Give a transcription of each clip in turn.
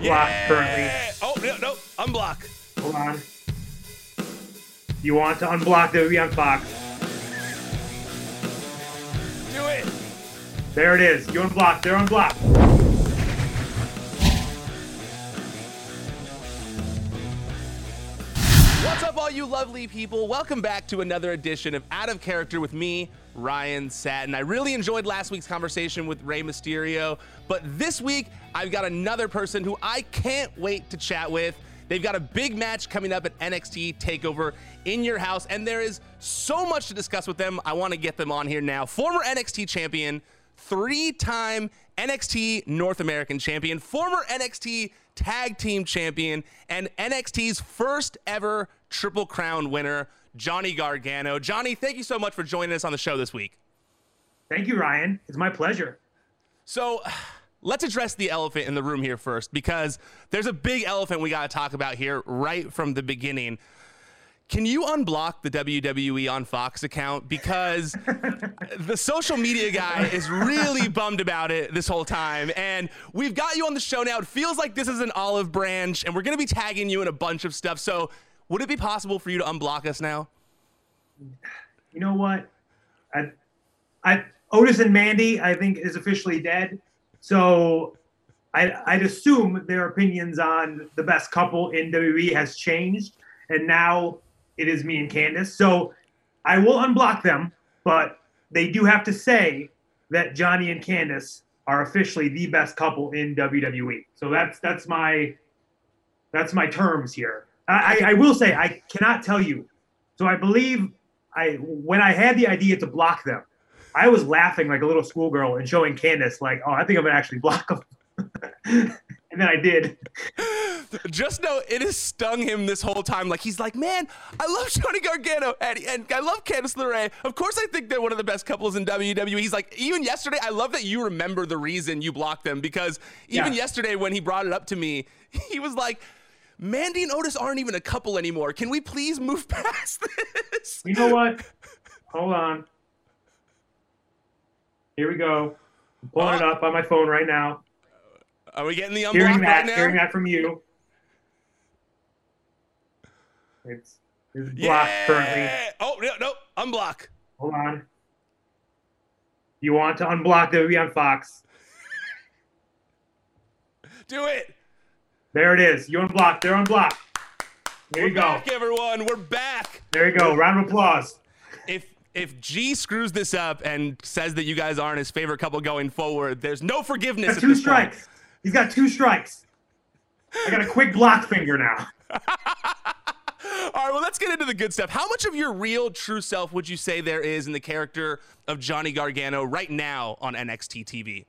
blocked currently. Oh no, no, unblock. Hold on. You want to unblock the on Fox? Do it. There it is. You unblocked. They're unblocked. What's up, all you lovely people? Welcome back to another edition of Out of Character with me, Ryan Satin. I really enjoyed last week's conversation with Rey Mysterio, but this week I've got another person who I can't wait to chat with. They've got a big match coming up at NXT TakeOver in your house, and there is so much to discuss with them. I want to get them on here now. Former NXT champion, three time NXT North American champion, former NXT Tag Team champion, and NXT's first ever Triple Crown winner, Johnny Gargano. Johnny, thank you so much for joining us on the show this week. Thank you, Ryan. It's my pleasure. So, let's address the elephant in the room here first because there's a big elephant we got to talk about here right from the beginning. Can you unblock the WWE on Fox account? Because the social media guy is really bummed about it this whole time. And we've got you on the show now. It feels like this is an olive branch, and we're going to be tagging you in a bunch of stuff. So, would it be possible for you to unblock us now? You know what? I, I Otis and Mandy, I think, is officially dead. So I, I'd assume their opinions on the best couple in WWE has changed, and now it is me and Candice. So I will unblock them, but they do have to say that Johnny and Candice are officially the best couple in WWE. So that's that's my that's my terms here. I, I will say I cannot tell you. So I believe I when I had the idea to block them, I was laughing like a little schoolgirl and showing Candice like, oh, I think I'm gonna actually block them. and then I did. Just know it has stung him this whole time. Like he's like, man, I love Johnny Gargano and, and I love Candice LeRae. Of course, I think they're one of the best couples in WWE. He's like, even yesterday, I love that you remember the reason you blocked them because even Yeah. yesterday when he brought it up to me, he was like. Mandy and Otis aren't even a couple anymore. Can we please move past this? You know what? Hold on. Here we go. I'm pulling it up on my phone right now. Are we getting the unblock Hearing right that, now? hearing that from you. It's, it's blocked yeah. currently. Oh no, no, unblock. Hold on. You want to unblock WWE on Fox? Do it. There it is. You unblocked. They're unblocked. There you We're go. back, everyone. We're back. There you go. Round of applause. If if G screws this up and says that you guys aren't his favorite couple going forward, there's no forgiveness. Got two this point. strikes. He's got two strikes. I got a quick block finger now. All right, well, let's get into the good stuff. How much of your real, true self would you say there is in the character of Johnny Gargano right now on NXT TV?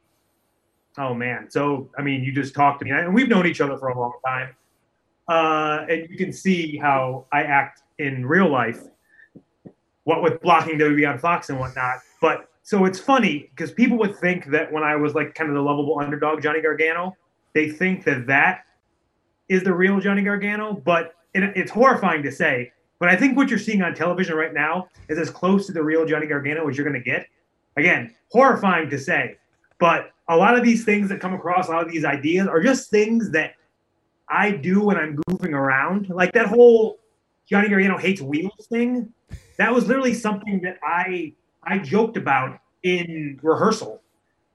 Oh man. So I mean, you just talked to me, and we've known each other for a long time, uh, and you can see how I act in real life. What with blocking WWE on Fox and whatnot, but so it's funny because people would think that when I was like kind of the lovable underdog Johnny Gargano, they think that that is the real Johnny Gargano, but it, it's horrifying to say. But I think what you're seeing on television right now is as close to the real Johnny Gargano as you're going to get. Again, horrifying to say, but a lot of these things that come across, a lot of these ideas are just things that I do when I'm goofing around. Like that whole Johnny Gargano hates wheels thing. That was literally something that I I joked about in rehearsal.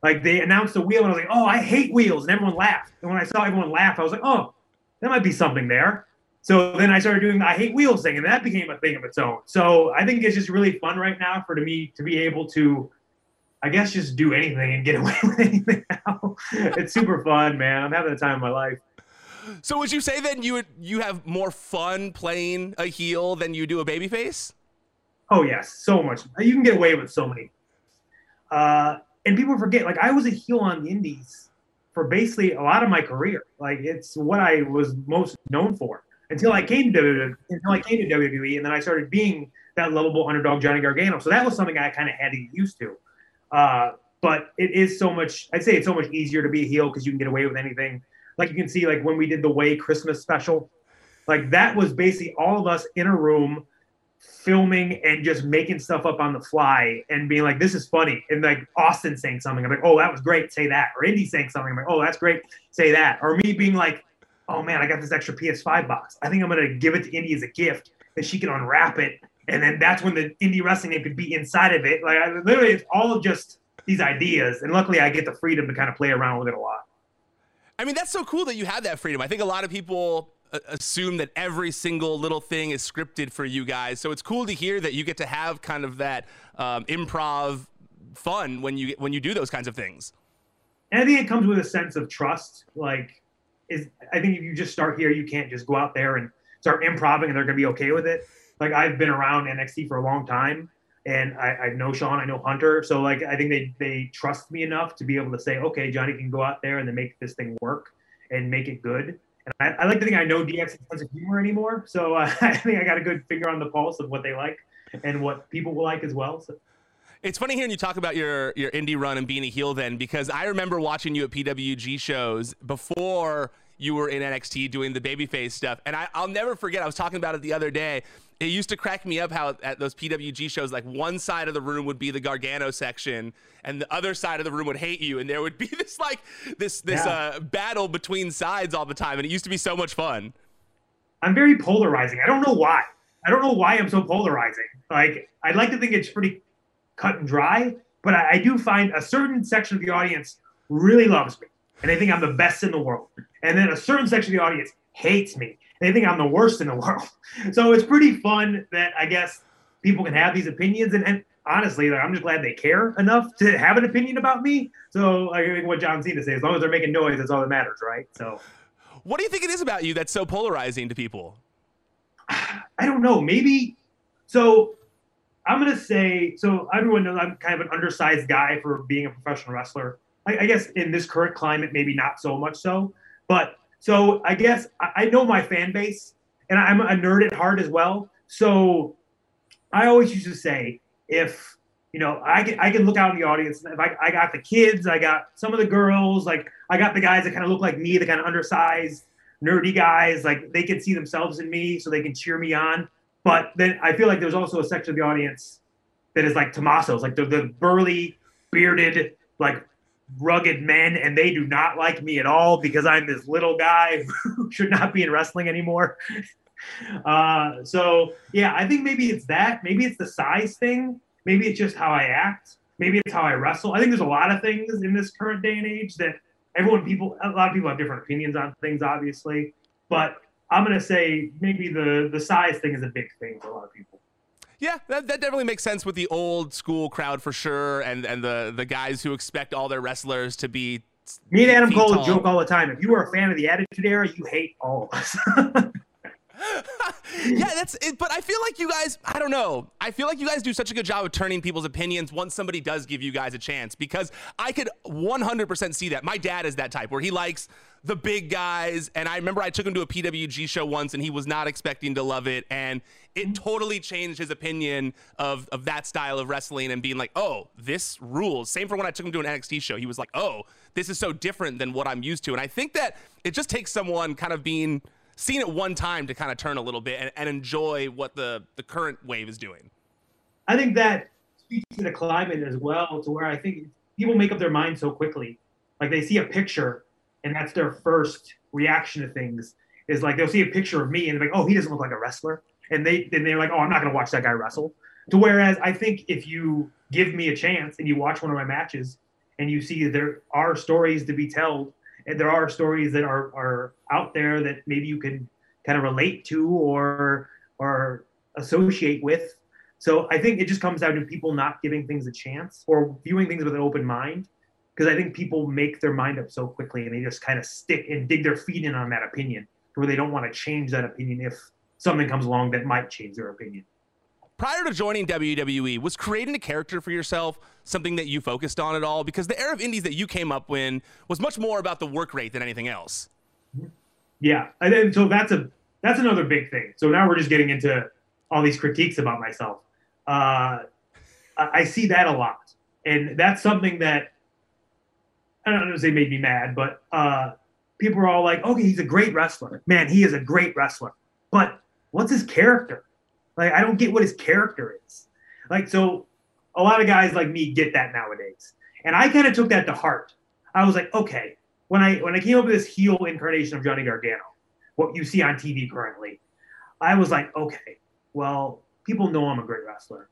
Like they announced the wheel, and I was like, "Oh, I hate wheels," and everyone laughed. And when I saw everyone laugh, I was like, "Oh, that might be something there." So then I started doing the "I hate wheels" thing, and that became a thing of its own. So I think it's just really fun right now for me to be able to I guess just do anything and get away with anything now. it's super fun, man. I'm having the time of my life. So would you say then you would you have more fun playing a heel than you do a babyface? Oh yes, so much. You can get away with so many. Uh, and people forget, like I was a heel on the Indies for basically a lot of my career. Like it's what I was most known for until I came to WWE, until I came to WWE, and then I started being that lovable underdog Johnny Gargano. So that was something I kind of had to get used to. Uh, but it is so much. I'd say it's so much easier to be a heel because you can get away with anything. Like you can see, like when we did the Way Christmas special, like that was basically all of us in a room filming and just making stuff up on the fly and being like, this is funny. And like Austin saying something, I'm like, oh, that was great, say that. Or Indi saying something, I'm like, oh, that's great, say that. Or me being like, oh man, I got this extra PS5 box. I think I'm gonna give it to Indi as a gift that she can unwrap it, and then that's when the indie wrestling name could be inside of it. Like I, literally, it's all of just these ideas, and luckily I get the freedom to kind of play around with it a lot. I mean, that's so cool that you have that freedom. I think a lot of people uh, assume that every single little thing is scripted for you guys. So it's cool to hear that you get to have kind of that um, improv fun when you when you do those kinds of things. And I think it comes with a sense of trust. Like, is I think if you just start here, you can't just go out there and start improvising and they're gonna be okay with it. Like I've been around NXT for a long time, and I, I know Sean, I know Hunter, so like I think they they trust me enough to be able to say, okay, Johnny can go out there and then make this thing work and make it good. And I, I like to think I know DX's sense of humor anymore, so uh, I think I got a good finger on the pulse of what they like and what people will like as well. So. It's funny hearing you talk about your your indie run and being a heel then, because I remember watching you at PWG shows before you were in NXT doing the babyface stuff, and I, I'll never forget. I was talking about it the other day. It used to crack me up how at those PWG shows, like one side of the room would be the Gargano section, and the other side of the room would hate you, and there would be this like this this yeah. uh, battle between sides all the time, and it used to be so much fun. I'm very polarizing. I don't know why. I don't know why I'm so polarizing. Like I'd like to think it's pretty cut and dry, but I, I do find a certain section of the audience really loves me, and they think I'm the best in the world, and then a certain section of the audience hates me. They think I'm the worst in the world. So it's pretty fun that I guess people can have these opinions. And, and honestly, I'm just glad they care enough to have an opinion about me. So I think what John Cena says, as long as they're making noise, that's all that matters, right? So, what do you think it is about you that's so polarizing to people? I don't know. Maybe so. I'm gonna say so. Everyone knows I'm kind of an undersized guy for being a professional wrestler. I, I guess in this current climate, maybe not so much so. But so I guess I, know my fan base, and I'm a nerd at heart as well. So I always used to say, if you know, I can I can look out in the audience. If I, I got the kids, I got some of the girls, like I got the guys that kind of look like me, the kind of undersized, nerdy guys, like they can see themselves in me, so they can cheer me on. But then I feel like there's also a section of the audience that is like Tommaso's, like the, the burly, bearded, like rugged men, and they do not like me at all because I'm this little guy who should not be in wrestling anymore. Uh, so yeah, I think maybe it's that. Maybe it's the size thing. Maybe it's just how I act. Maybe it's how I wrestle. I think there's a lot of things in this current day and age that everyone people a lot of people have different opinions on things, obviously. But I'm gonna say maybe the the size thing is a big thing for a lot of people. Yeah, that, that definitely makes sense with the old school crowd for sure, and and the the guys who expect all their wrestlers to be. Me and Adam Cole joke all the time. If you are a fan of the Attitude Era, you hate all of us. yeah, that's it. But I feel like you guys, I don't know. I feel like you guys do such a good job of turning people's opinions once somebody does give you guys a chance because I could 100% see that. My dad is that type where he likes the big guys. And I remember I took him to a PWG show once and he was not expecting to love it. And it totally changed his opinion of, of that style of wrestling and being like, oh, this rules. Same for when I took him to an NXT show. He was like, oh, this is so different than what I'm used to. And I think that it just takes someone kind of being seen it one time to kind of turn a little bit and, and enjoy what the, the current wave is doing. I think that speaks to the climate as well, to where I think people make up their mind so quickly. Like they see a picture and that's their first reaction to things is like they'll see a picture of me and they're like, oh, he doesn't look like a wrestler. And they then they're like, oh, I'm not gonna watch that guy wrestle. To whereas I think if you give me a chance and you watch one of my matches and you see there are stories to be told there are stories that are are out there that maybe you can kind of relate to or or associate with. So I think it just comes down to people not giving things a chance or viewing things with an open mind. Because I think people make their mind up so quickly and they just kind of stick and dig their feet in on that opinion where they don't want to change that opinion if something comes along that might change their opinion prior to joining WWE, was creating a character for yourself something that you focused on at all? Because the era of indies that you came up in was much more about the work rate than anything else. Yeah, and so that's a that's another big thing. So now we're just getting into all these critiques about myself. Uh, I see that a lot, and that's something that I don't know if they made me mad, but uh, people are all like, "Okay, he's a great wrestler. Man, he is a great wrestler." But what's his character? Like I don't get what his character is. Like so a lot of guys like me get that nowadays. And I kind of took that to heart. I was like, okay, when I when I came up with this heel incarnation of Johnny Gargano, what you see on TV currently. I was like, okay, well, people know I'm a great wrestler,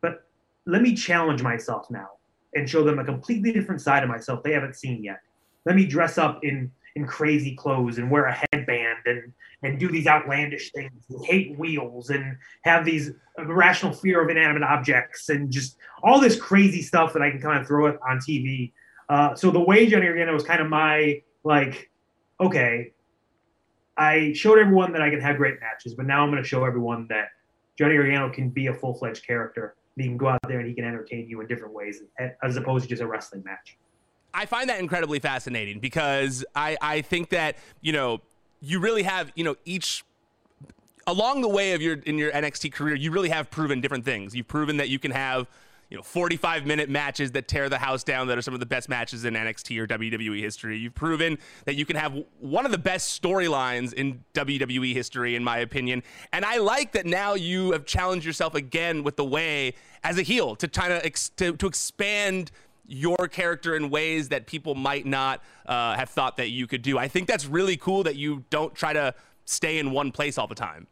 but let me challenge myself now and show them a completely different side of myself they haven't seen yet. Let me dress up in in crazy clothes and wear a headband and and do these outlandish things hate wheels and have these irrational fear of inanimate objects and just all this crazy stuff that I can kind of throw it on TV. Uh, so the way Johnny Gargano was kind of my like, okay, I showed everyone that I can have great matches, but now I'm going to show everyone that Johnny Gargano can be a full fledged character. He can go out there and he can entertain you in different ways as opposed to just a wrestling match. I find that incredibly fascinating because I, I think that, you know, you really have, you know, each along the way of your in your NXT career, you really have proven different things. You've proven that you can have, you know, 45 minute matches that tear the house down that are some of the best matches in NXT or WWE history. You've proven that you can have one of the best storylines in WWE history in my opinion. And I like that now you have challenged yourself again with the way as a heel to try of ex- to, to expand your character in ways that people might not uh, have thought that you could do. I think that's really cool that you don't try to stay in one place all the time.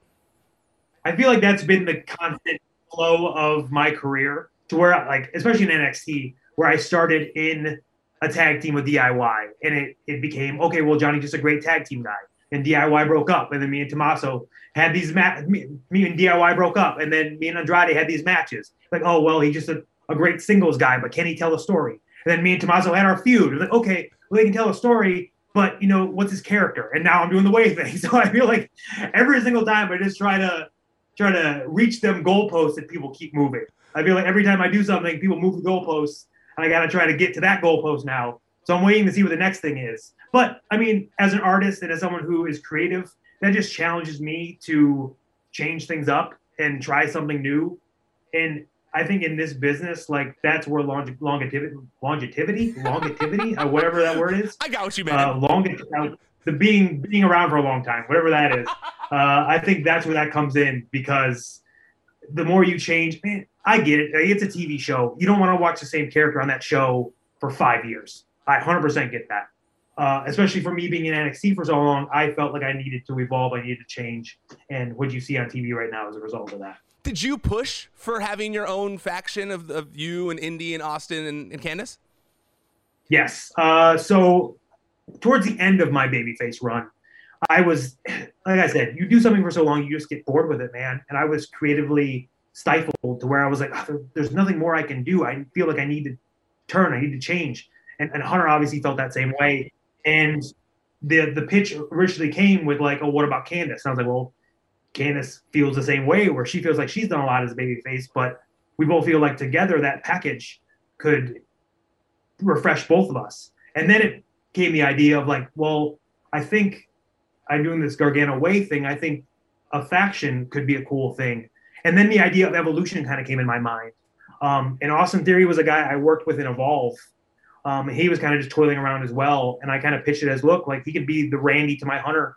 I feel like that's been the constant flow of my career to where, like, especially in NXT, where I started in a tag team with DIY, and it it became okay. Well, Johnny's just a great tag team guy, and DIY broke up, and then me and Tommaso had these mat. Me, me and DIY broke up, and then me and Andrade had these matches. Like, oh well, he's just a a great singles guy, but can he tell a story? And then me and Tommaso had our feud. Like, okay, well, they can tell a story, but you know, what's his character? And now I'm doing the way thing. So I feel like every single time I just try to try to reach them goalposts that people keep moving. I feel like every time I do something, people move the goalposts, and I got to try to get to that goalpost now. So I'm waiting to see what the next thing is. But I mean, as an artist and as someone who is creative, that just challenges me to change things up and try something new. And I think in this business, like that's where long, longevity, longevity, longevity, uh, whatever that word is. I got what you meant. Uh, long, uh, the being being around for a long time, whatever that is. Uh, I think that's where that comes in because the more you change, man, I get it. It's a TV show. You don't want to watch the same character on that show for five years. I 100% get that. Uh, especially for me being in NXT for so long, I felt like I needed to evolve. I needed to change. And what you see on TV right now is a result of that. Did you push for having your own faction of, of you and Indi and Austin and, and Candice? Yes. Uh, so towards the end of my babyface run, I was, like I said, you do something for so long, you just get bored with it, man. And I was creatively stifled to where I was like, oh, there's nothing more I can do. I feel like I need to turn, I need to change. And, and Hunter obviously felt that same way. And the the pitch originally came with like, oh, what about Candice? And I was like, well, Candice feels the same way, where she feels like she's done a lot as a babyface, but we both feel like together that package could refresh both of us. And then it came the idea of like, well, I think I'm doing this Gargano way thing. I think a faction could be a cool thing. And then the idea of evolution kind of came in my mind. Um, and Austin Theory was a guy I worked with in Evolve. Um, he was kind of just toiling around as well. And I kind of pitched it as look, like he could be the Randy to my Hunter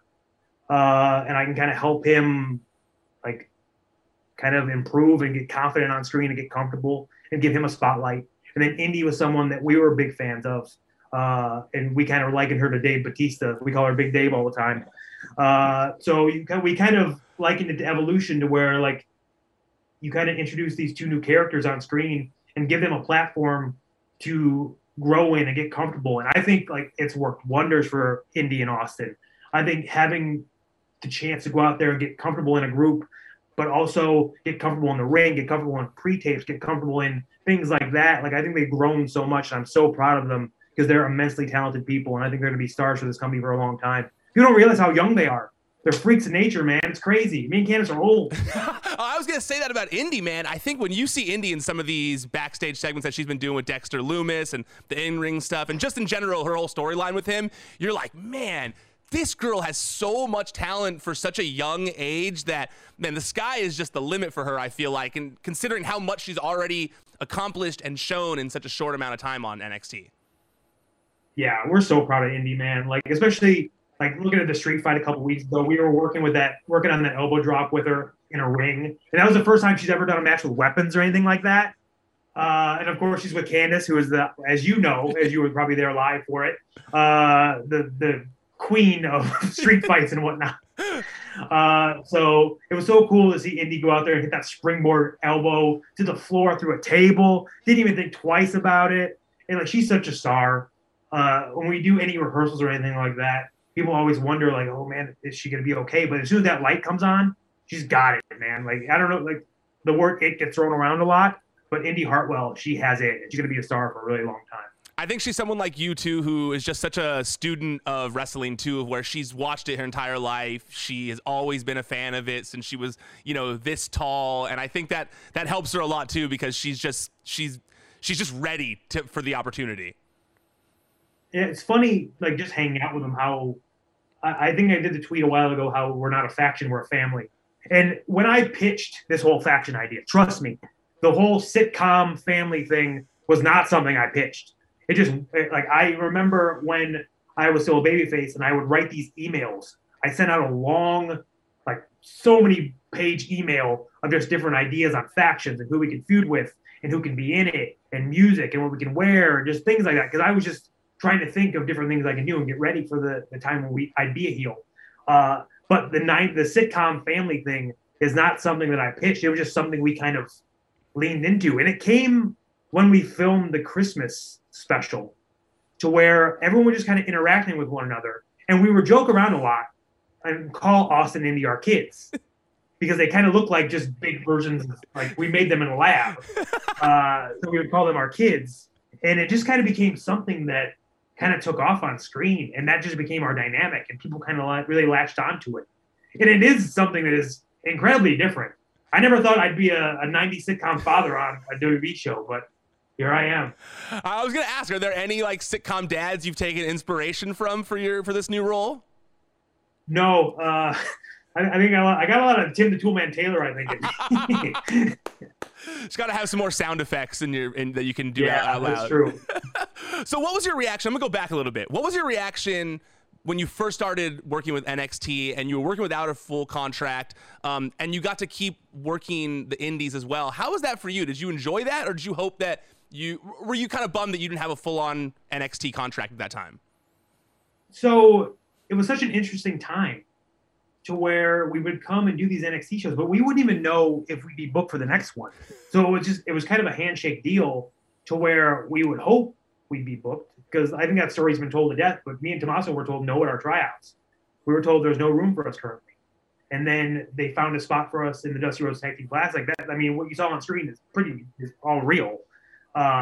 uh, and I can kind of help him like kind of improve and get confident on screen and get comfortable and give him a spotlight. And then Indi was someone that we were big fans of. Uh, and we kind of likened her to Dave Batista. We call her Big Dave all the time. Uh, so you, we kind of likened it to evolution to where like you kind of introduce these two new characters on screen and give them a platform to grow in and get comfortable. And I think like it's worked wonders for Indi and Austin. I think having the chance to go out there and get comfortable in a group, but also get comfortable in the ring, get comfortable in pre-tapes, get comfortable in things like that. Like I think they've grown so much, and I'm so proud of them because they're immensely talented people, and I think they're going to be stars for this company for a long time. You don't realize how young they are. They're freaks of nature, man. It's crazy. Me and Candice are old. I was gonna say that about Indi, man. I think when you see Indi in some of these backstage segments that she's been doing with Dexter Loomis and the in-ring stuff, and just in general her whole storyline with him, you're like, man, this girl has so much talent for such a young age that man the sky is just the limit for her i feel like and considering how much she's already accomplished and shown in such a short amount of time on nxt yeah we're so proud of Indi, man. Like especially like looking at the street fight a couple weeks ago we were working with that working on that elbow drop with her in a ring. And that was the first time she's ever done a match with weapons or anything like that. Uh, and of course, she's with Candice, who is the, as you know, as you were probably there live for it, uh, the the queen of street fights and whatnot. Uh, so it was so cool to see Indi go out there and hit that springboard elbow to the floor through a table. Didn't even think twice about it. And like she's such a star. Uh, when we do any rehearsals or anything like that, people always wonder like, oh man, is she gonna be okay? But as soon as that light comes on, she's got it, man. Like I don't know, like the word it gets thrown around a lot, but Indi Hartwell, she has it. She's gonna be a star for a really long time. I think she's someone like you too, who is just such a student of wrestling too, of where she's watched it her entire life. She has always been a fan of it since she was, you know, this tall, and I think that that helps her a lot too because she's just she's she's just ready to, for the opportunity. It's funny, like just hanging out with them. How I, I think I did the tweet a while ago. How we're not a faction, we're a family. And when I pitched this whole faction idea, trust me, the whole sitcom family thing was not something I pitched it just like I remember when I was still a babyface and I would write these emails. I sent out a long, like so many page email of just different ideas on factions and who we can feud with and who can be in it and music and what we can wear and just things like that. Because I was just trying to think of different things I can do and get ready for the, the time when we I'd be a heel. Uh, but the night the sitcom family thing is not something that I pitched. It was just something we kind of leaned into, and it came when we filmed the Christmas special to where everyone was just kind of interacting with one another. And we would joke around a lot and call Austin Indi our kids because they kind of look like just big versions. Of, like we made them in a lab. Uh, so we would call them our kids. And it just kind of became something that kind of took off on screen. And that just became our dynamic. And people kind of really latched onto it. And it is something that is incredibly different. I never thought I'd be a, a 90 sitcom father on a WWE show, but here I am. I was gonna ask, are there any like sitcom dads you've taken inspiration from for your for this new role? No, uh, I, I, think I, I, got a lot of Tim the Toolman Taylor. I think. It's got to have some more sound effects in your in, that you can do yeah, out, out loud. That's true. so, what was your reaction? I'm gonna go back a little bit. What was your reaction? when you first started working with NXT and you were working without a full contract, um, and you got to keep working the indies as well. How was that for you? Did you enjoy that, or did you hope that you were you kind of bummed that you didn't have a full on NXT contract at that time? So it was such an interesting time to where we would come and do these NXT shows, but we wouldn't even know if we'd be booked for the next one. So it was just it was kind of a handshake deal to where we would hope we'd be booked because I think that story's been told to death. But me and Tommaso were told no at our tryouts. We were told there's no room for us currently. And then they found a spot for us in the Dusty Rhodes Tag Team Classic. That I mean, what you saw on screen is pretty is all real uh,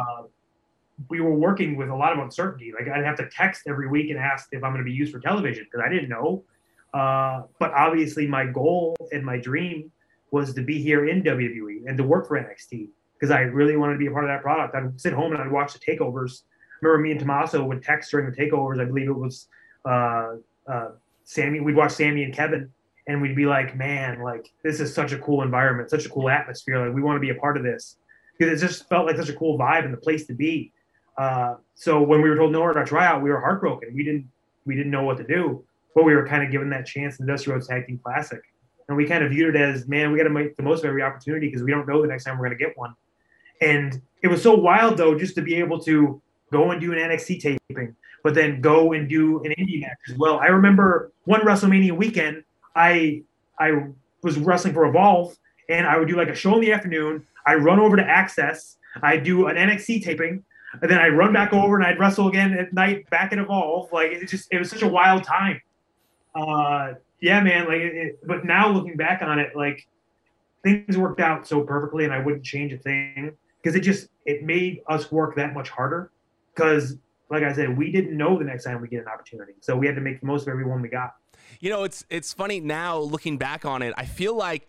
we were working with a lot of uncertainty. Like I'd have to text every week and ask if I'm going to be used for television because I didn't know. Uh, but obviously, my goal and my dream was to be here in WWE and to work for NXT because I really wanted to be a part of that product. I'd sit home and I'd watch the takeovers. remember me and Tommaso would text during the takeovers. I believe it was uh, uh, Sami. We'd watch Sami and Kevin, and we'd be like, "Man, like this is such a cool environment, such a cool atmosphere. Like we want to be a part of this." It just felt like such a cool vibe and the place to be. Uh, so when we were told no at our tryout, we were heartbroken. We didn't we didn't know what to do, but we were kind of given that chance in the Dusty Rhodes Tag Team Classic, and we kind of viewed it as, man, we got to make the most of every opportunity because we don't know the next time we're going to get one. And it was so wild though, just to be able to go and do an NXT taping, but then go and do an indie match as well. I remember one WrestleMania weekend, I I was wrestling for Evolve, and I would do like a show in the afternoon. I run over to Axxess. I do an NXT taping, and then I run back over and I'd wrestle again at night back at Evolve. Like it just it was such a wild time. Uh, yeah, man. Like, it, but now looking back on it, like things worked out so perfectly, and I wouldn't change a thing because it just it made us work that much harder. Because, like I said, we didn't know the next time we get an opportunity, so we had to make the most of every one we got. You know, it's it's funny now looking back on it. I feel like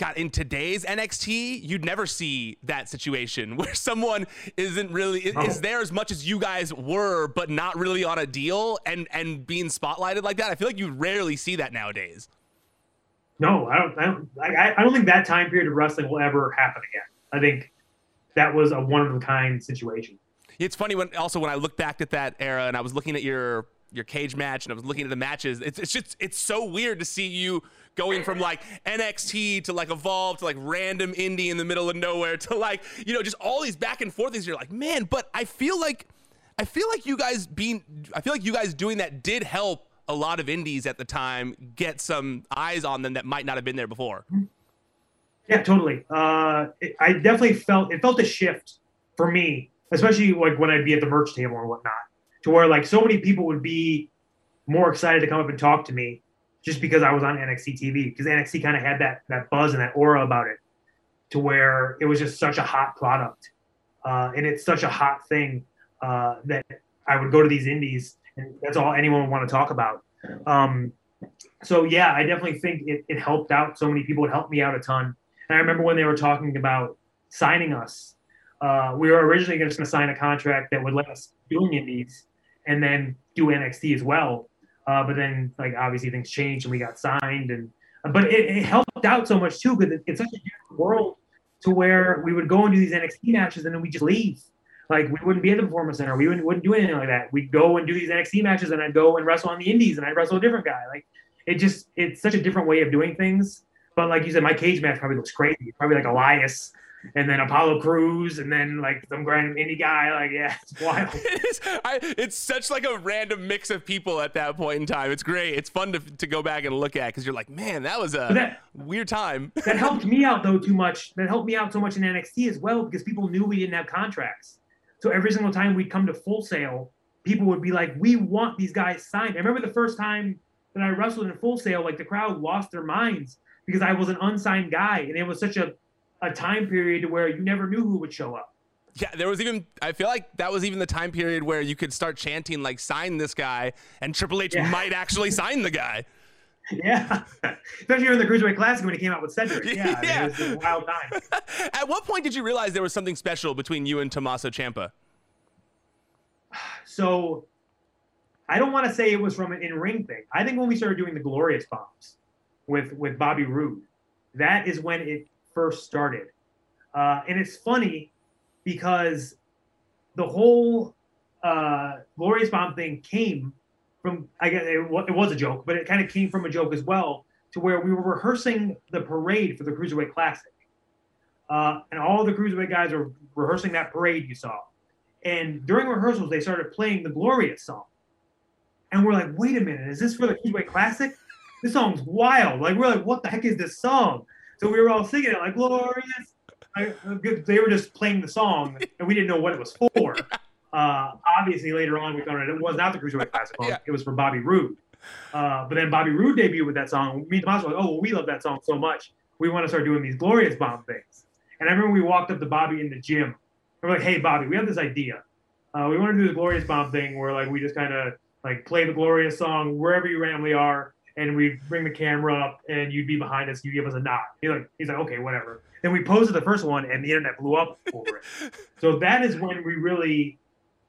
God, in today's NXT, you'd never see that situation where someone isn't really oh. is there as much as you guys were, but not really on a deal and and being spotlighted like that. I feel like you rarely see that nowadays. No, I don't. I don't. I, I don't think that time period of wrestling will ever happen again. I think that was a one of a kind situation. It's funny when also when I look back at that era and I was looking at your your cage match and I was looking at the matches. It's it's just it's so weird to see you going from like NXT to like Evolve to like random indie in the middle of nowhere to like you know just all these back and forth things. You're like, man, but I feel like I feel like you guys being I feel like you guys doing that did help a lot of indies at the time get some eyes on them that might not have been there before. Yeah, totally. Uh, it, I definitely felt it felt a shift for me, especially like when I'd be at the merch table or whatnot, to where like so many people would be more excited to come up and talk to me just because I was on NXT TV because NXT kind of had that that buzz and that aura about it, to where it was just such a hot product, uh, and it's such a hot thing uh, that I would go to these indies and that's all anyone would want to talk about. Um, so yeah, I definitely think it, it helped out so many people. It helped me out a ton. And I remember when they were talking about signing us, uh, we were originally just going to sign a contract that would let us doing indies and then do NXT as well. Uh, but then, like obviously, things changed and we got signed. And but it, it helped out so much too because it, it's such a different world to where we would go and do these NXT matches and then we just leave. Like we wouldn't be at the performance center. We wouldn't, wouldn't do anything like that. We'd go and do these NXT matches, and I'd go and wrestle on the Indies, and I'd wrestle a different guy. Like it just it's such a different way of doing things. But like you said, my cage match probably looks crazy. probably like Elias and then Apollo Crews, and then like some grand indie guy. Like, yeah, it's wild. it is, I, it's such like a random mix of people at that point in time. It's great. It's fun to, to go back and look at because you're like, man, that was a that, weird time. that helped me out though too much. That helped me out so much in NXT as well because people knew we didn't have contracts. So every single time we'd come to Full Sail, people would be like, "We want these guys signed." I remember the first time that I wrestled in Full Sail, like the crowd lost their minds because I was an unsigned guy, and it was such a a time period where you never knew who would show up. Yeah, there was even I feel like that was even the time period where you could start chanting like sign this guy and Triple H yeah. might actually sign the guy. Yeah. Especially in the Cruiserweight Classic when he came out with Cedric. Yeah. yeah. it was a wild time. At what point did you realize there was something special between you and Tommaso Ciampa? So I don't want to say it was from an in-ring thing. I think when we started doing the glorious bombs with with Bobby Roode, that is when it first started. Uh, and it's funny because the whole uh, glorious bomb thing came from I guess it, it was a joke, but it kind of came from a joke as well, to where we were rehearsing the parade for the Cruiserweight Classic, uh, and all the Cruiserweight guys were rehearsing that parade you saw, and during rehearsals they started playing the Glorious song, and we're like, wait a minute, is this for the Cruiserweight Classic? This song's wild. Like we're like, what the heck is this song? So we were all singing it like glorious. I, they were just playing the song, and we didn't know what it was for. Uh, obviously, later on, we found out it was not the Cruiserweight Classic song. Yeah. It was for Bobby Roode. Uh, but then Bobby Roode debuted with that song. Me and Tomas were like, oh, well, we love that song so much. We want to start doing these glorious bomb things. And I remember we walked up to Bobby in the gym. We are like, hey, Bobby, we have this idea. Uh, we want to do this glorious bomb thing where like we just kind of like play the glorious song wherever you randomly are, and we bring the camera up, and you'd be behind us. You give us a nod. He's like, he's like, okay, whatever. Then we posted the first one, and the internet blew up over it. so that is when we really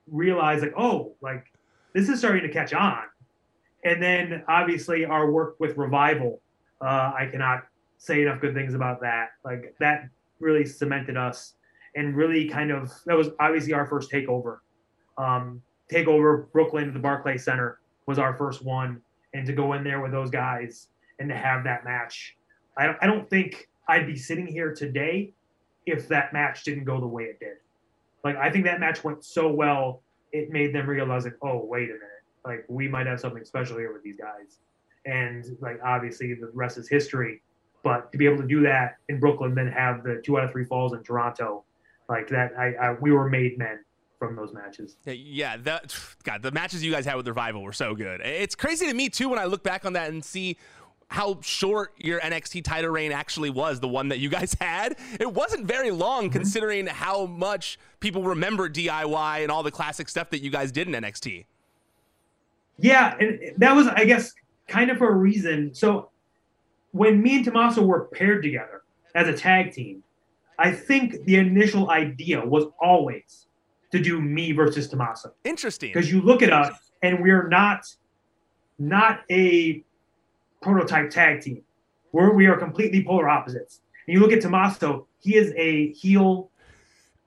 realized like, oh, like this is starting to catch on. And then obviously our work with Revival, uh, I cannot say enough good things about that. Like that really cemented us and really kind of that was obviously our first takeover. Um, takeover Brooklyn at the Barclays Center was our first one, and to go in there with those guys and to have that match, I don't, I don't think I'd be sitting here today if that match didn't go the way it did. Like I think that match went so well, it made them realize like, oh wait a minute, like we might have something special here with these guys, and like obviously the rest is history. But to be able to do that in Brooklyn, then have the two out of three falls in Toronto, like that, I, I we were made men from those matches. Yeah, that God, the matches you guys had with Revival were so good. It's crazy to me too when I look back on that and see how short your NXT title reign actually was, the one that you guys had. It wasn't very long mm-hmm. considering how much people remember DIY and all the classic stuff that you guys did in NXT. Yeah, and that was, I guess, kind of for a reason. So when me and Tommaso were paired together as a tag team, I think the initial idea was always to do me versus Tommaso. Interesting. Because you look at us and we're not not a prototype tag team. Where we are completely polar opposites. And you look at Tommaso, he is a heel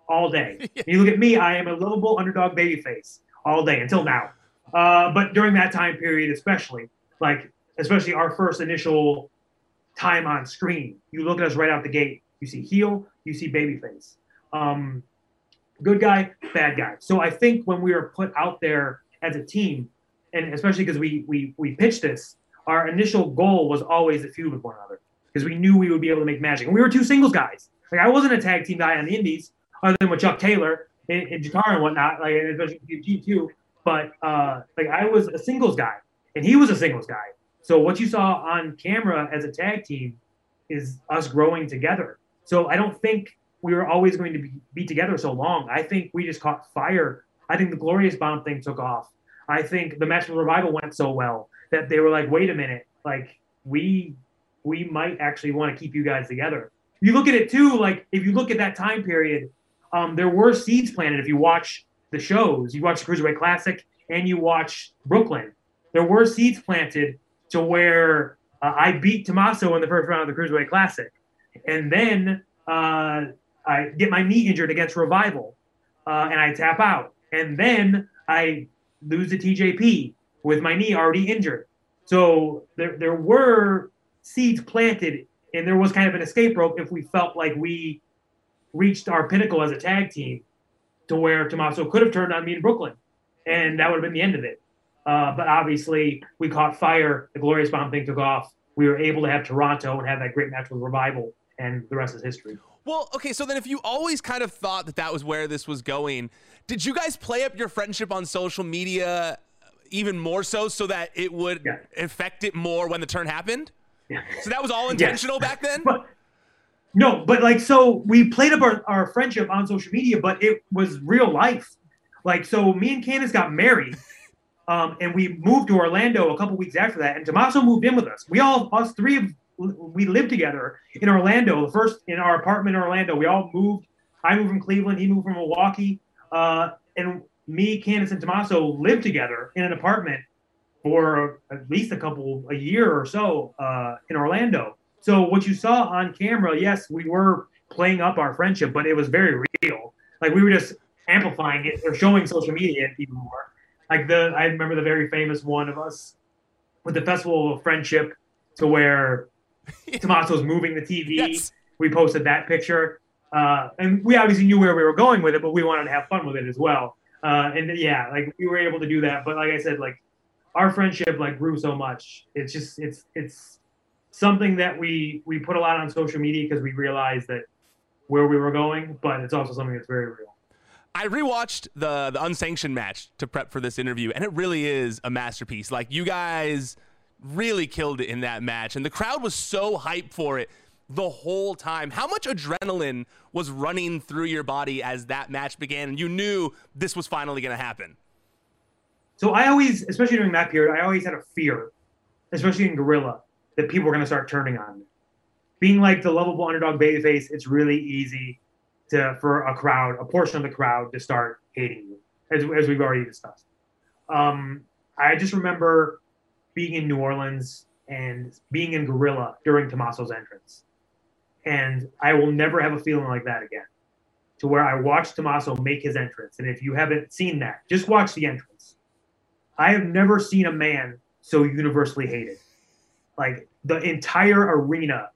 all day. yeah. You look at me, I am a lovable underdog babyface all day until now. Uh, but during that time period, especially, like especially our first initial time on screen, you look at us right out the gate. You see heel, you see babyface. Um, good guy, bad guy. So I think when we were put out there as a team, and especially because we we we pitched this, our initial goal was always to feud with one another because we knew we would be able to make magic. And we were two singles guys. Like I wasn't a tag team guy on the Indies, other than with Chuck Taylor and, in guitar and whatnot, like especially G two. But uh, like I was a singles guy, and he was a singles guy. So what you saw on camera as a tag team is us growing together. So I don't think we were always going to be, be together so long. I think we just caught fire. I think the Glorious Bomb thing took off. I think the match with Revival went so well that they were like, wait a minute, like we we might actually want to keep you guys together. You look at it too, like if you look at that time period, um, there were seeds planted. If you watch the shows, you watch the Cruiserweight Classic and you watch Brooklyn, there were seeds planted to where uh, I beat Tommaso in the first round of the Cruiserweight Classic, and then uh, I get my knee injured against Revival, uh, and I tap out, and then I lose to TJP with my knee already injured. So there, there were seeds planted, and there was kind of an escape rope if we felt like we reached our pinnacle as a tag team to where Tommaso could have turned on me in Brooklyn, and that would have been the end of it. Uh, but obviously, we caught fire. The Glorious Bomb thing took off. We were able to have Toronto and have that great match with Revival, and the rest is history. Well, okay, so then if you always kind of thought that that was where this was going, did you guys play up your friendship on social media even more so so that it would yeah. affect it more when the turn happened? Yeah. So that was all intentional yes. back then? But, no, but like, so we played up our, our friendship on social media, but it was real life. Like, so me and Candice got married. Um, and we moved to Orlando a couple weeks after that, and Tommaso moved in with us. We all, us three, we lived together in Orlando. The first in our apartment in Orlando, we all moved. I moved from Cleveland. He moved from Milwaukee, uh, and me, Candice, and Tommaso lived together in an apartment for at least a couple a year or so uh, in Orlando. So what you saw on camera, yes, we were playing up our friendship, but it was very real. Like we were just amplifying it or showing social media even more. Like the I remember the very famous one of us with the Festival of Friendship to where Tommaso's moving the TV. Yes. We posted that picture. Uh, and we obviously knew where we were going with it, but we wanted to have fun with it as well. Uh, and yeah, like we were able to do that. But like I said, like our friendship like grew so much. It's just it's it's something that we we put a lot on social media because we realized that where we were going, but it's also something that's very real. I rewatched the the unsanctioned match to prep for this interview, and it really is a masterpiece. Like you guys really killed it in that match, and the crowd was so hyped for it the whole time. How much adrenaline was running through your body as that match began, and you knew this was finally going to happen? So I always, especially during that period, I always had a fear, especially in Gorilla, that people were going to start turning on me. Being like the lovable underdog babyface, it's really easy to for a crowd, a portion of the crowd, to start hating you, as, as we've already discussed. Um, I just remember being in New Orleans and being in Gorilla during Tommaso's entrance, and I will never have a feeling like that again. To where I watched Tommaso make his entrance, and if you haven't seen that, just watch the entrance I have never seen a man so universally hated. Like the entire arena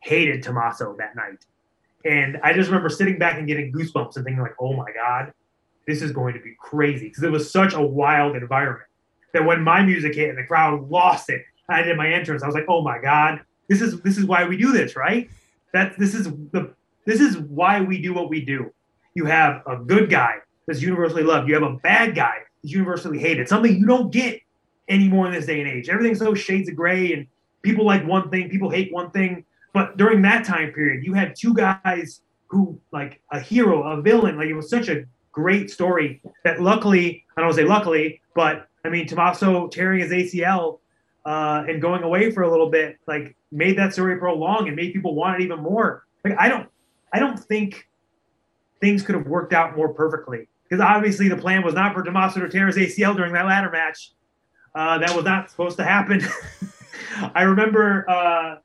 hated Tommaso that night. And I just remember sitting back and getting goosebumps and thinking like, "Oh my god, this is going to be crazy." Because it was such a wild environment that when my music hit and the crowd lost it, I did my entrance. I was like, "Oh my god, this is this is why we do this, right? That this is the this is why we do what we do. You have a good guy that's universally loved. You have a bad guy is universally hated. Something you don't get anymore in this day and age. Everything's so shades of gray, and people like one thing, people hate one thing. But during that time period, you had two guys who, like a hero, a villain. Like it was such a great story that luckily, I don't say luckily, but I mean, Tommaso tearing his ACL uh, and going away for a little bit, like made that story prolong and made people want it even more. Like I don't, I don't think things could have worked out more perfectly because obviously the plan was not for Tommaso to tear his ACL during that ladder match. Uh, that was not supposed to happen. I remember uh,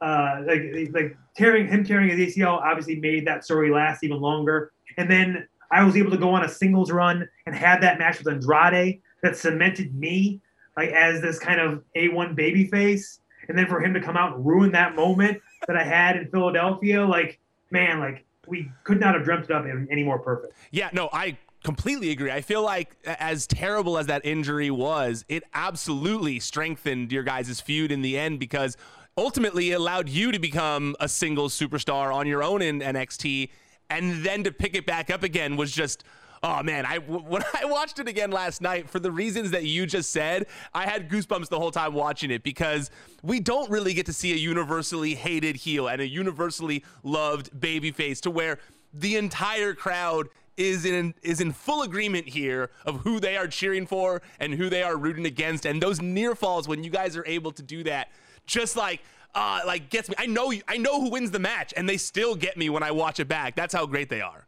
uh, like like tearing him tearing his ACL obviously made that story last even longer. And then I was able to go on a singles run and had that match with Andrade that cemented me like as this kind of A1 baby face. And then for him to come out and ruin that moment that I had in Philadelphia, like man, like we could not have dreamt it up any more perfect. Yeah, no, I completely agree. I feel like as terrible as that injury was, it absolutely strengthened your guys' feud in the end because ultimately it allowed you to become a single superstar on your own in NXT and then to pick it back up again was just oh man i when i watched it again last night for the reasons that you just said i had goosebumps the whole time watching it because we don't really get to see a universally hated heel and a universally loved babyface to where the entire crowd is in is in full agreement here of who they are cheering for and who they are rooting against and those near falls when you guys are able to do that just like uh, like gets me. I know I know who wins the match, and they still get me when I watch it back. That's how great they are.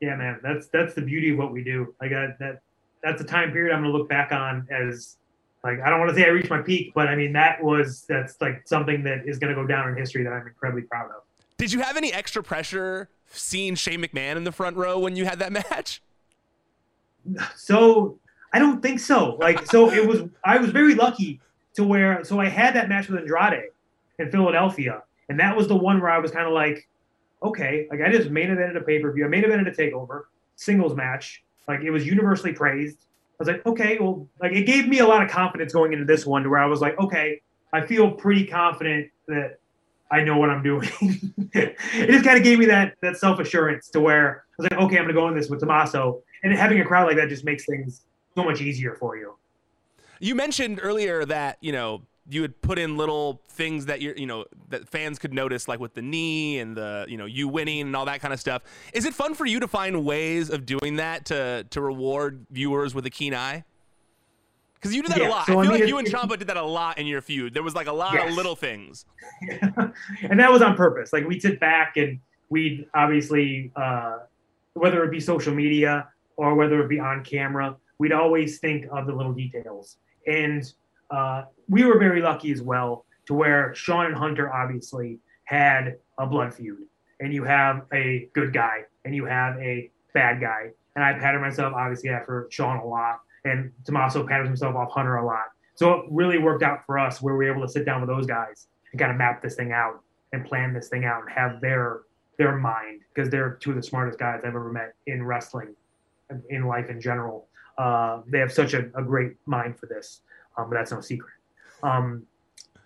Yeah, man, that's that's the beauty of what we do. Like uh, that, that's a time period I'm gonna look back on as like I don't want to say I reached my peak, but I mean that was that's like something that is gonna go down in history that I'm incredibly proud of. Did you have any extra pressure seeing Shane McMahon in the front row when you had that match? So I don't think so. Like so it was I was very lucky to where so I had that match with Andrade in Philadelphia, and that was the one where I was kind of like, okay, like I just main evented a pay per view, I main evented a takeover, singles match, like it was universally praised. I was like, okay, well, like it gave me a lot of confidence going into this one, to where I was like, okay, I feel pretty confident that I know what I'm doing. it just kind of gave me that that self assurance to where I was like, okay, I'm gonna go in this with Tommaso, and having a crowd like that just makes things so much easier for you. You mentioned earlier that you know you would put in little things that you you know that fans could notice, like with the knee and the you know you winning and all that kind of stuff. Is it fun for you to find ways of doing that to to reward viewers with a keen eye? Because you do that yeah, a lot. So I feel I mean, like you and Ciampa did that a lot in your feud. There was like a lot yes. of little things. And that was on purpose. Like we'd sit back and we'd obviously, uh, whether it be social media or whether it be on camera, we'd always think of the little details. And uh, we were very lucky as well to where Shawn and Hunter obviously had a blood feud, and you have a good guy and you have a bad guy. And I patted myself obviously after Shawn a lot, and Tommaso patted himself off Hunter a lot. So it really worked out for us where we were able to sit down with those guys and kind of map this thing out and plan this thing out and have their their mind because they're two of the smartest guys I've ever met in wrestling, in life in general. Uh, they have such a, a, great mind for this, um, but that's no secret. Um,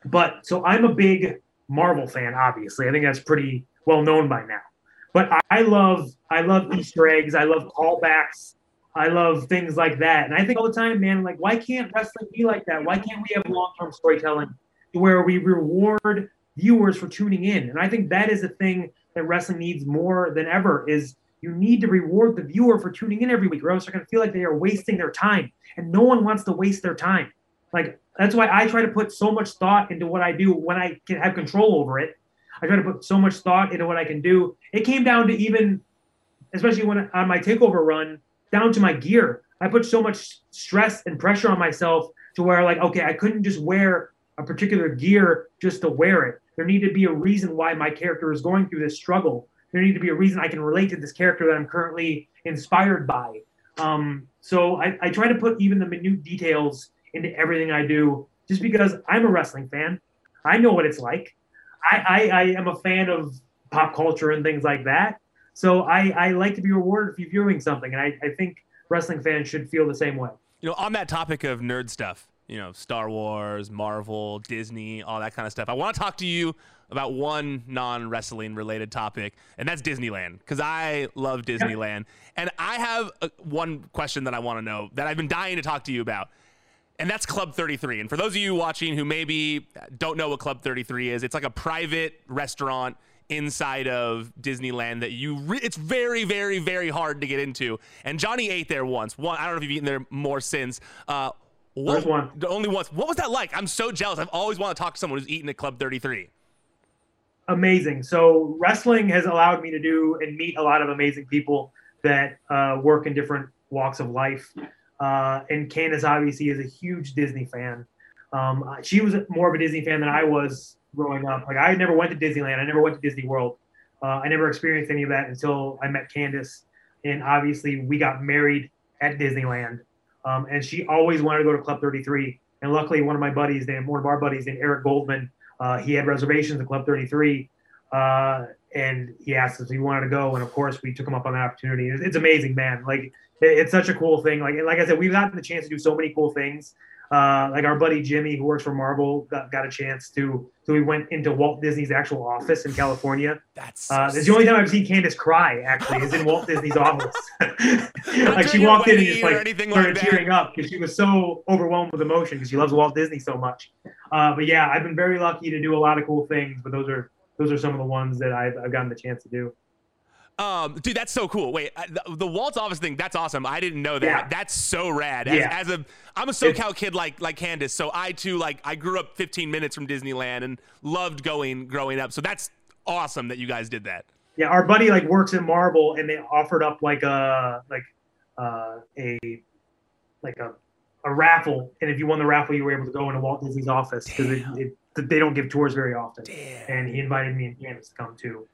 but so I'm a big Marvel fan, obviously. I think that's pretty well known by now. But I, I love I love Easter eggs. I love callbacks. I love things like that. And I think all the time, man, like why can't wrestling be like that? Why can't we have long term storytelling where we reward viewers for tuning in? And I think that is the thing that wrestling needs more than ever is you need to reward the viewer for tuning in every week, or else they're going to feel like they are wasting their time. And no one wants to waste their time. Like, that's why I try to put so much thought into what I do when I can have control over it. I try to put so much thought into what I can do. It came down to even, especially when on my takeover run, down to my gear. I put so much stress and pressure on myself to where, like, okay, I couldn't just wear a particular gear just to wear it. There needed to be a reason why my character is going through this struggle there need to be a reason I can relate to this character that I'm currently inspired by. Um, so I, I try to put even the minute details into everything I do, just because I'm a wrestling fan. I know what it's like. I, I, I am a fan of pop culture and things like that. So I, I like to be rewarded for viewing something, and I, I think wrestling fans should feel the same way. You know, on that topic of nerd stuff, you know, Star Wars, Marvel, Disney, all that kind of stuff. I want to talk to you about one non wrestling related topic, and that's Disneyland, because I love Disneyland. And I have a, one question that I want to know that I've been dying to talk to you about. And that's Club 33. And for those of you watching who maybe don't know what Club 33 is, it's like a private restaurant inside of Disneyland that you re- it's very very very hard to get into. And Johnny ate there once. One I don't know if you've eaten there more since. Uh, what, one. Only once. What was that like? I'm so jealous. I've always wanted to talk to someone who's eaten at Club 33. Amazing. So wrestling has allowed me to do and meet a lot of amazing people that uh, work in different walks of life. Uh, and Candice obviously is a huge Disney fan. Um, she was more of a Disney fan than I was growing up. Like I never went to Disneyland. I never went to Disney World. Uh, I never experienced any of that until I met Candice. And obviously we got married at Disneyland. Um, and she always wanted to go to Club 33. And luckily, one of my buddies, named one of our buddies, named Eric Goldman, uh, he had reservations at Club 33. Uh, and he asked us if he wanted to go, and of course we took him up on that opportunity. It's, it's amazing, man. Like it, it's such a cool thing. Like like I said, we've gotten the chance to do so many cool things. Uh, like our buddy Jimmy, who works for Marvel, got, got a chance to. So we went into Walt Disney's actual office in California. That's so Uh, it's the only time I've seen Candice cry. Actually, is in Walt Disney's office. like she walked in and just like anything like started tearing up because she was so overwhelmed with emotion because she loves Walt Disney so much. Uh, but yeah, I've been very lucky to do a lot of cool things. But those are those are some of the ones that I've, I've gotten the chance to do. Um, dude, that's so cool. Wait, the, the Walt's office thing, that's awesome. I didn't know that. Yeah. That's so rad. As, Yeah. as a, I'm a SoCal kid like like Candice, so I too like I grew up 15 minutes from Disneyland and loved going growing up. So that's awesome that you guys did that. Yeah, our buddy like works at Marvel, and they offered up like a like uh, a like a a raffle, and if you won the raffle, you were able to go into Walt Disney's office because it, Damn. it, they don't give tours very often. Damn. And he invited me and Candice to come too,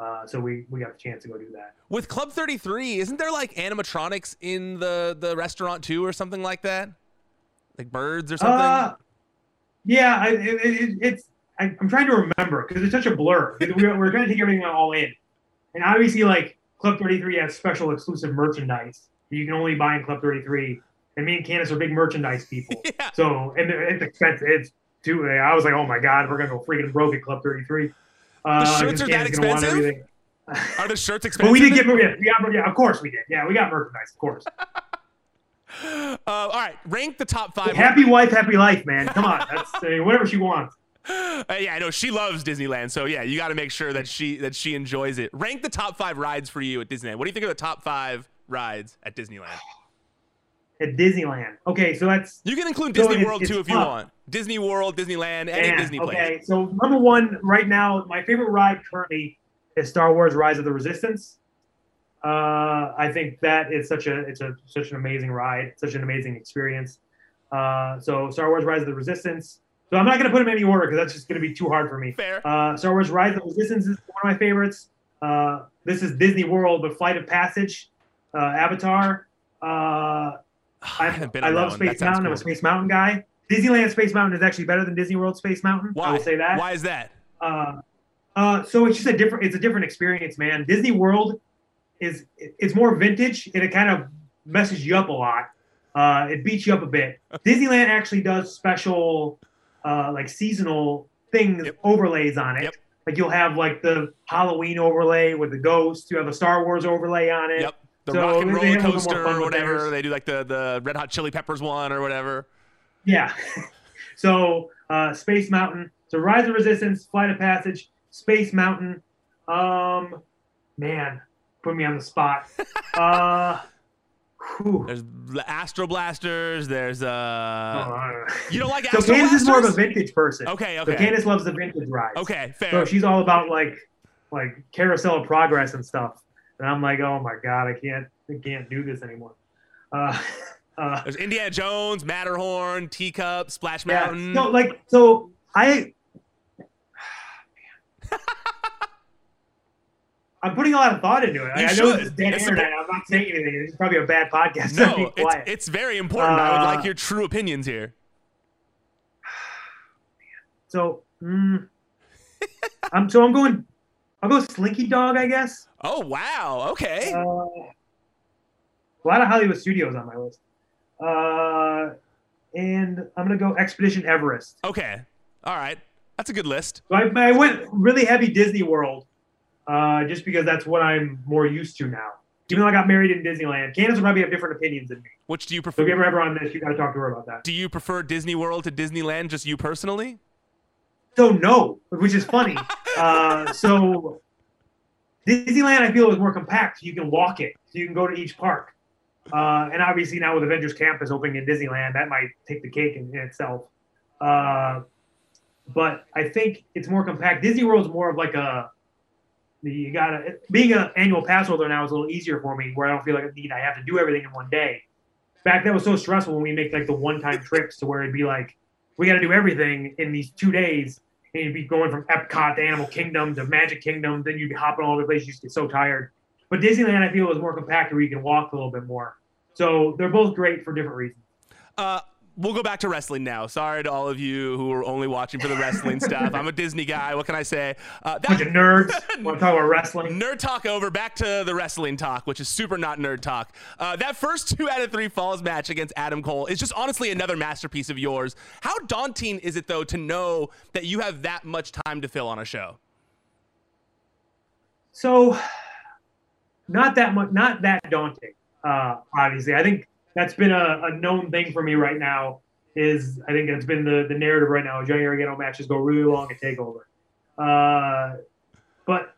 uh, so we we got the chance to go do that. With Club 33, isn't there like animatronics in the the restaurant too, or something like that? Like birds or something? Uh, yeah, I, it, it, it's. I, I'm trying to remember because it's such a blur. We, we're, we're trying to take everything all in, and obviously, like Club 33 has special exclusive merchandise that you can only buy in Club 33. And me and Candice are big merchandise people, yeah. so and it's expensive. It's too. I was like, oh my god, we're gonna go freaking broke at Club 33. Uh, shirts because are that Candice's gonna want expensive? Are the shirts expensive? But we did get, yeah, we got, yeah, of course we did. Yeah, we got merchandise, of course. Uh, all right, rank the top five. Happy wife, happy life, man. Come on, that's mean, whatever she wants. Uh, yeah, I know she loves Disneyland, so yeah, you got to make sure that she that she enjoys it. Rank the top five rides for you at Disneyland. What do you think are the top five rides at Disneyland? At Disneyland. Okay, so that's You can include Disney it's- World it's too if you want. Disney World, Disneyland, any Yeah, Disney place. okay, so number one right now, my favorite ride currently is Star Wars: Rise of the Resistance. Uh, I think that is such a it's a such an amazing ride, such an amazing experience. Uh, so Star Wars: Rise of the Resistance. So I'm not going to put them in any order because that's just going to be too hard for me. Fair. Uh, Star Wars: Rise of the Resistance is one of my favorites. Uh, this is Disney World, but Flight of Passage, uh, Avatar. Uh, I been I love. Space Mountain. I'm a. Space Mountain guy. Disneyland Space Mountain is actually better than Disney World Space Mountain. Why? I will say that. Why is that? Uh, uh, so it's just a different. It's a different experience, man. Disney World is it's more vintage and it kind of messes you up a lot. Uh, it beats you up a bit. Disneyland actually does special, uh, like seasonal things Yep. overlays on it. Yep. Like you'll have like the Halloween overlay with the ghosts. You have a Star Wars overlay on it. Yep. The So rock and roller have a little more coaster or whatever. They do like the the Red Hot Chili Peppers one or whatever. Yeah. so uh, Space Mountain. So Rise of Resistance, Flight of Passage, Space Mountain. Um, man, put me on the spot. Uh, whew. There's Astro Blasters. There's uh. Uh, you don't like so Astro Candice is more of a vintage person. Okay. okay. So. Candice loves the vintage rides. Okay. Fair. So she's all about like like carousel of progress and stuff. And I'm like, oh my god, I can't I can't do this anymore. Uh, uh, There's Indiana Jones, Matterhorn, Teacup, Splash Mountain. Yeah. So like so I I'm putting a lot of thought into it. You I know is dead It's internet. I'm not saying anything. It's probably a bad podcast. no, it's, it's very important. I would Uh, like your true opinions here. so mm, I'm so I'm going I'll go Slinky Dog, I guess. Oh wow. Okay. Uh, a lot of Hollywood studios on my list. Uh, and I'm gonna go Expedition Everest. okay. All right. That's a good list. So I, I went really heavy Disney World, uh, just because that's what I'm more used to now. Even though I got married in Disneyland, Candice will probably have different opinions than me. Which do you prefer? So if you ever have her on this, you got to talk to her about that. do you prefer Disney World to Disneyland? Just you personally? So no, which is funny. uh, so Disneyland, I feel, is more compact. You can walk it, so you can go to each park. Uh, and obviously now with Avengers Campus opening in Disneyland, that might take the cake in, in itself. Uh, but I think it's more compact. Disney World's more of like a you gotta being an annual pass holder now is a little easier for me, where I don't feel like I need I have to do everything in one day. Back that was so stressful when we make like the one time trips to where it'd be like we got to do everything in these two days, and you'd be going from Epcot to Animal Kingdom to Magic Kingdom, then you'd be hopping all over the place. You just get so tired. But Disneyland, I feel, is more compact where you can walk a little bit more. So they're both great for different reasons. Uh, we'll go back to wrestling now. Sorry to all of you who are only watching for the wrestling stuff. I'm a Disney guy. What can I say? Uh, that, Bunch of nerds. Want to talk about wrestling? Nerd talk over. Back to the wrestling talk, which is super not nerd talk. Uh, that first two out of three falls match against Adam Cole is just honestly another masterpiece of yours. How daunting is it though to know that you have that much time to fill on a show? So, not that much. Not that daunting. Uh, obviously, I think that's been a, a known thing for me right now. Is I think that's been the, the narrative right now. Johnny Gargano matches go really long at Takeover, uh, but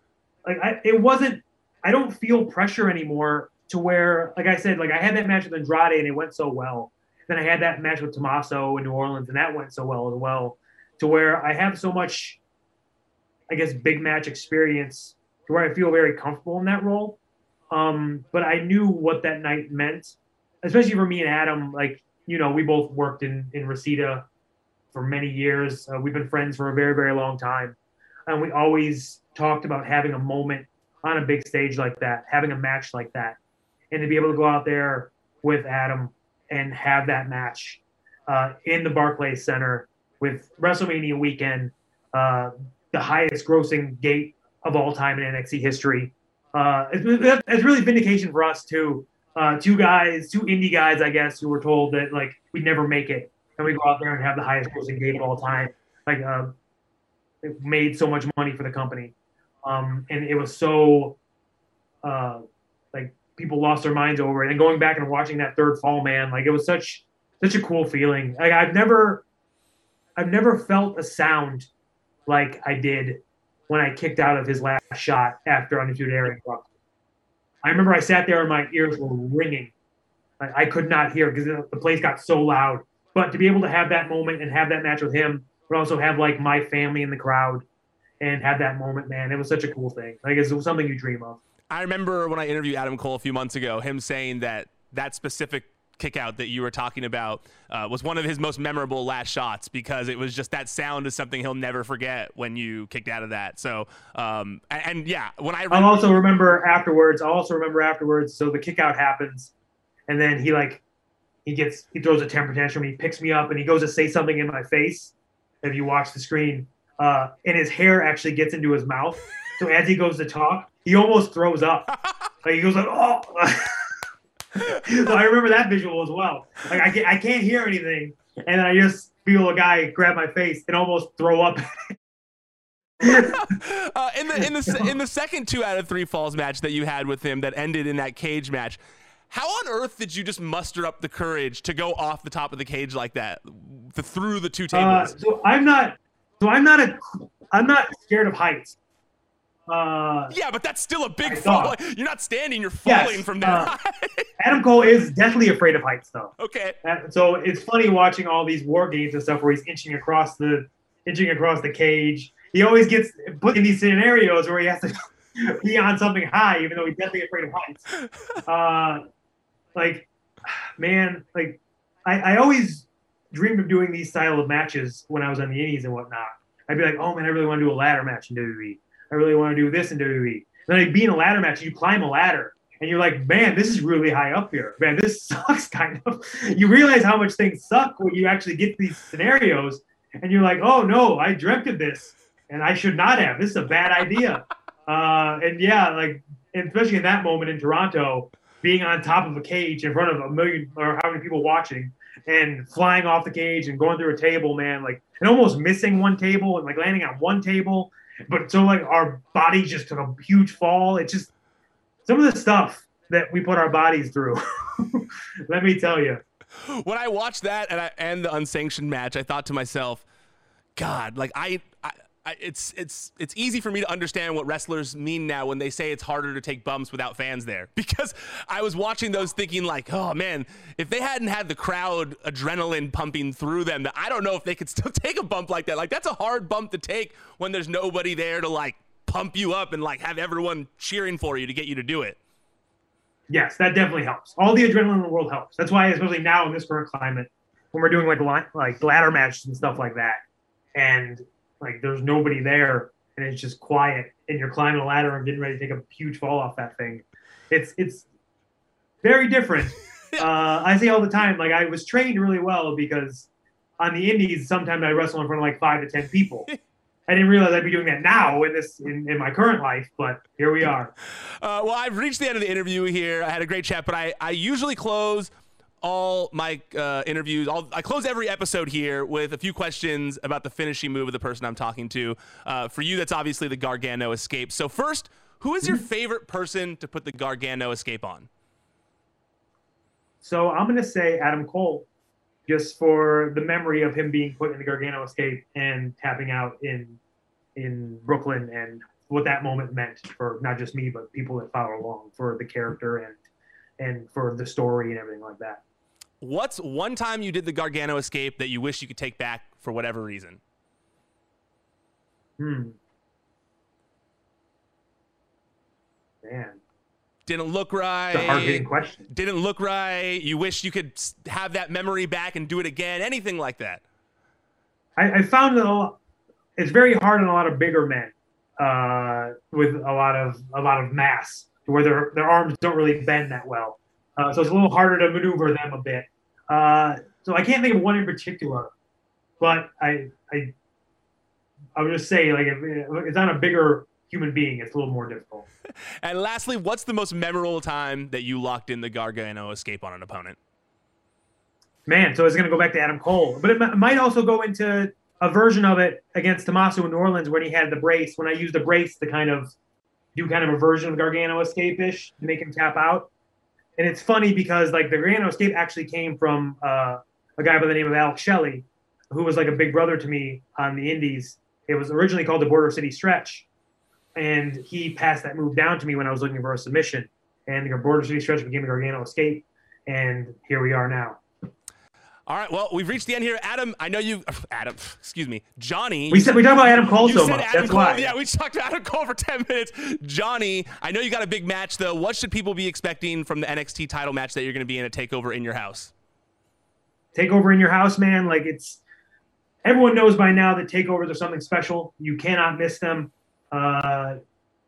like I, it wasn't. I don't feel pressure anymore to where, like I said, like I had that match with Andrade and it went so well. Then I had that match with Tommaso in New Orleans and that went so well as well. To where I have so much, I guess, big match experience to where I feel very comfortable in that role. Um, but I knew what that night meant especially for me and Adam, like, you know, we both worked in, in Reseda for many years. Uh, we've been friends for a very, very long time. And we always talked about having a moment on a big stage like that, having a match like that. And to be able to go out there with Adam and have that match uh, in the Barclays Center with WrestleMania weekend, uh, the highest grossing gate of all time in NXT history. Uh, it's, it's really vindication for us, too, uh, two guys, two indie guys, I guess, who were told that like we'd never make it, and we go out there and have the highest grossing game of all time. Like, uh, it made so much money for the company, um, and it was so, uh, like people lost their minds over it. And going back and watching that third fall, man, like it was such such a cool feeling. Like I've never, I've never felt a sound like I did when I kicked out of his last shot after Undisputed Era I remember I sat there and my ears were ringing. I, I could not hear because the place got so loud. But to be able to have that moment and have that match with him, but also have like my family in the crowd and have that moment, man, it was such a cool thing. Like it's something you dream of. I remember when I interviewed Adam Cole a few months ago, him saying that that specific kick out that you were talking about uh, was one of his most memorable last shots because it was just that sound is something he'll never forget when you kicked out of that. So, um, and, and, yeah, when I i also remember afterwards. i also remember afterwards. So the kickout happens, and then he like he gets he throws a temper tantrum. He picks me up and he goes to say something in my face. If you watch the screen, uh, and his hair actually gets into his mouth. So as he goes to talk, he almost throws up. Like he goes like, oh. so I remember that visual as well. Like I can't, I can't hear anything, and I just feel a guy grab my face and almost throw up. uh, in the in the in the second two out of three falls match that you had with him that ended in that cage match, how on earth did you just muster up the courage to go off the top of the cage like that, through the two tables? Uh, so I'm not. So I'm not a. I'm not scared of heights. Uh, yeah, but that's still a big fall. You're not standing; you're falling yes, from that. Uh, Adam Cole is definitely afraid of heights, though. Okay. And so it's funny watching all these war games and stuff where he's inching across the inching across the cage. He always gets put in these scenarios where he has to be on something high, even though he's definitely afraid of heights. Uh, like, man, like I, I always dreamed of doing these style of matches when I was on the Indies and whatnot. I'd be like, oh man, I really want to do a ladder match in WWE. I really want to do this in WWE. And like, be in a ladder match, you climb a ladder, and you're like, man, this is really high up here. Man, this sucks kind of. You realize how much things suck when you actually get these scenarios, and you're like, oh no, I of this, and I should not have. This is a bad idea. Uh, and yeah, like especially in that moment in Toronto, being on top of a cage in front of a million or how many people watching, and flying off the cage and going through a table, man, like and almost missing one table and like landing on one table but so like our bodies just took a huge fall. It's just some of the stuff that we put our bodies through. Let me tell you. When I watched that and I, and the unsanctioned match, I thought to myself, God, like I, I it's it's it's easy for me to understand what wrestlers mean now when they say it's harder to take bumps without fans there. Because I was watching those thinking like oh man if they hadn't had the crowd adrenaline pumping through them I don't know if they could still take a bump like that. Like that's a hard bump to take when there's nobody there to like pump you up and like have everyone cheering for you to get you to do it. Yes that definitely helps. All the adrenaline in the world helps. That's why especially now in this current climate when we're doing like like ladder matches and stuff like that and like there's nobody there and it's just quiet and you're climbing a ladder and getting ready to take a huge fall off that thing. It's it's very different uh, I say all the time, like I was trained really well because on the indies, sometimes I wrestle in front of like five to ten people. I didn't realize I'd be doing that now in this in, in my current life, but here we are. Uh, well, I've reached the end of the interview here. I had a great chat, but I, I usually close all my uh, interviews. All, I close every episode here with a few questions about the finishing move of the person I'm talking to. Uh, for you, that's obviously the Gargano escape. So first, who is your favorite person to put the Gargano escape on? So I'm going to say Adam Cole just for the memory of him being put in the Gargano escape and tapping out in in Brooklyn and what that moment meant for not just me but people that follow along for the character and and for the story and everything like that. What's one time you did the Gargano escape that you wish you could take back for whatever reason? Hmm. Man didn't look right. A hard hitting question. Didn't look right. You wish you could have that memory back and do it again. Anything like that. I, I found that it's very hard on a lot of bigger men uh, with a lot of a lot of mass, where their their arms don't really bend that well. Uh, so it's a little harder to maneuver them a bit. Uh, so I can't think of one in particular, but I I I would just say like if it's on a bigger human being, it's a little more difficult. and lastly, what's the most memorable time that you locked in the Gargano escape on an opponent? Man, so it's going to go back to Adam Cole, but it might also go into a version of it against Tommaso in New Orleans when he had the brace. When I used the brace to kind of do kind of a version of Gargano escape ish to make him tap out. And it's funny because like the Gargano escape actually came from uh, a guy by the name of Alex Shelley, who was like a big brother to me on the Indies. It was originally called the Border City Stretch, and he passed that move down to me when I was looking for a submission. And the border city stretch became a Gargano escape, and here we are now. All right, well, we've reached the end here. Adam, I know you, Adam, excuse me, Johnny. We said we talked about Adam Cole so much. Adam That's Cole, why. Yeah, we talked about Adam Cole for ten minutes. Johnny, I know you got a big match though. What should people be expecting from the NXT title match that you're going to be in a takeover in your house? Takeover in your house, man. Like it's everyone knows by now that takeovers are something special. You cannot miss them. Uh,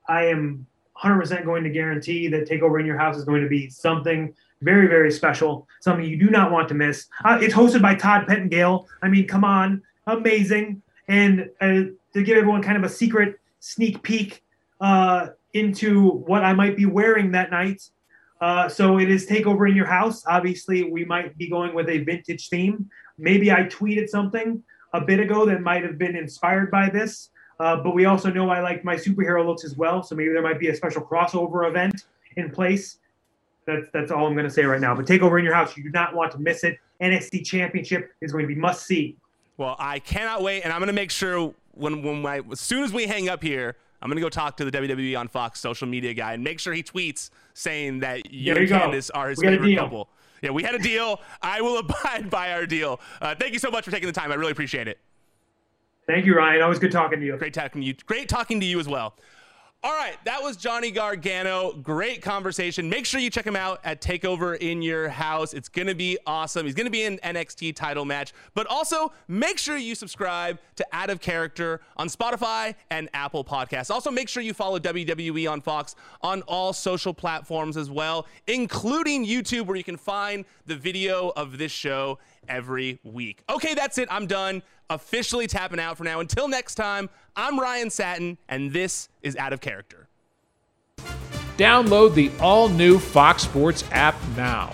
I am 100% going to guarantee that Takeover in Your House is going to be something very, very special, something you do not want to miss. Uh, it's hosted by Todd Pettengill. I mean, come on, amazing. And uh, to give everyone kind of a secret sneak peek uh, into what I might be wearing that night. Uh, so it is Takeover in Your House. Obviously, we might be going with a vintage theme. Maybe I tweeted something a bit ago that might have been inspired by this. Uh, but we also know I like my superhero looks as well. So maybe there might be a special crossover event in place. That's that's all I'm going to say right now. But take over in your house. You do not want to miss it. NXT Championship is going to be must see. Well, I cannot wait, and I'm going to make sure when when as soon as we hang up here, I'm going to go talk to the WWE on Fox social media guy and make sure he tweets saying that you, and Candice are his favorite couple. Yeah, we had a deal. I will abide by our deal. Uh, thank you so much for taking the time. I really appreciate it. Thank you, Ryan. Always good talking to you. Great talking to you. Great talking to you as well. All right, that was Johnny Gargano. Great conversation. Make sure you check him out at Takeover in Your House. It's going to be awesome. He's going to be in NXT title match. But also, make sure you subscribe to Out of Character on Spotify and Apple Podcasts. Also, make sure you follow WWE on Fox on all social platforms as well, including YouTube, where you can find the video of this show every week. Okay, that's it. I'm done. Officially tapping out for now. Until next time, I'm Ryan Satin, and this is Out of Character. Download the all new Fox Sports app now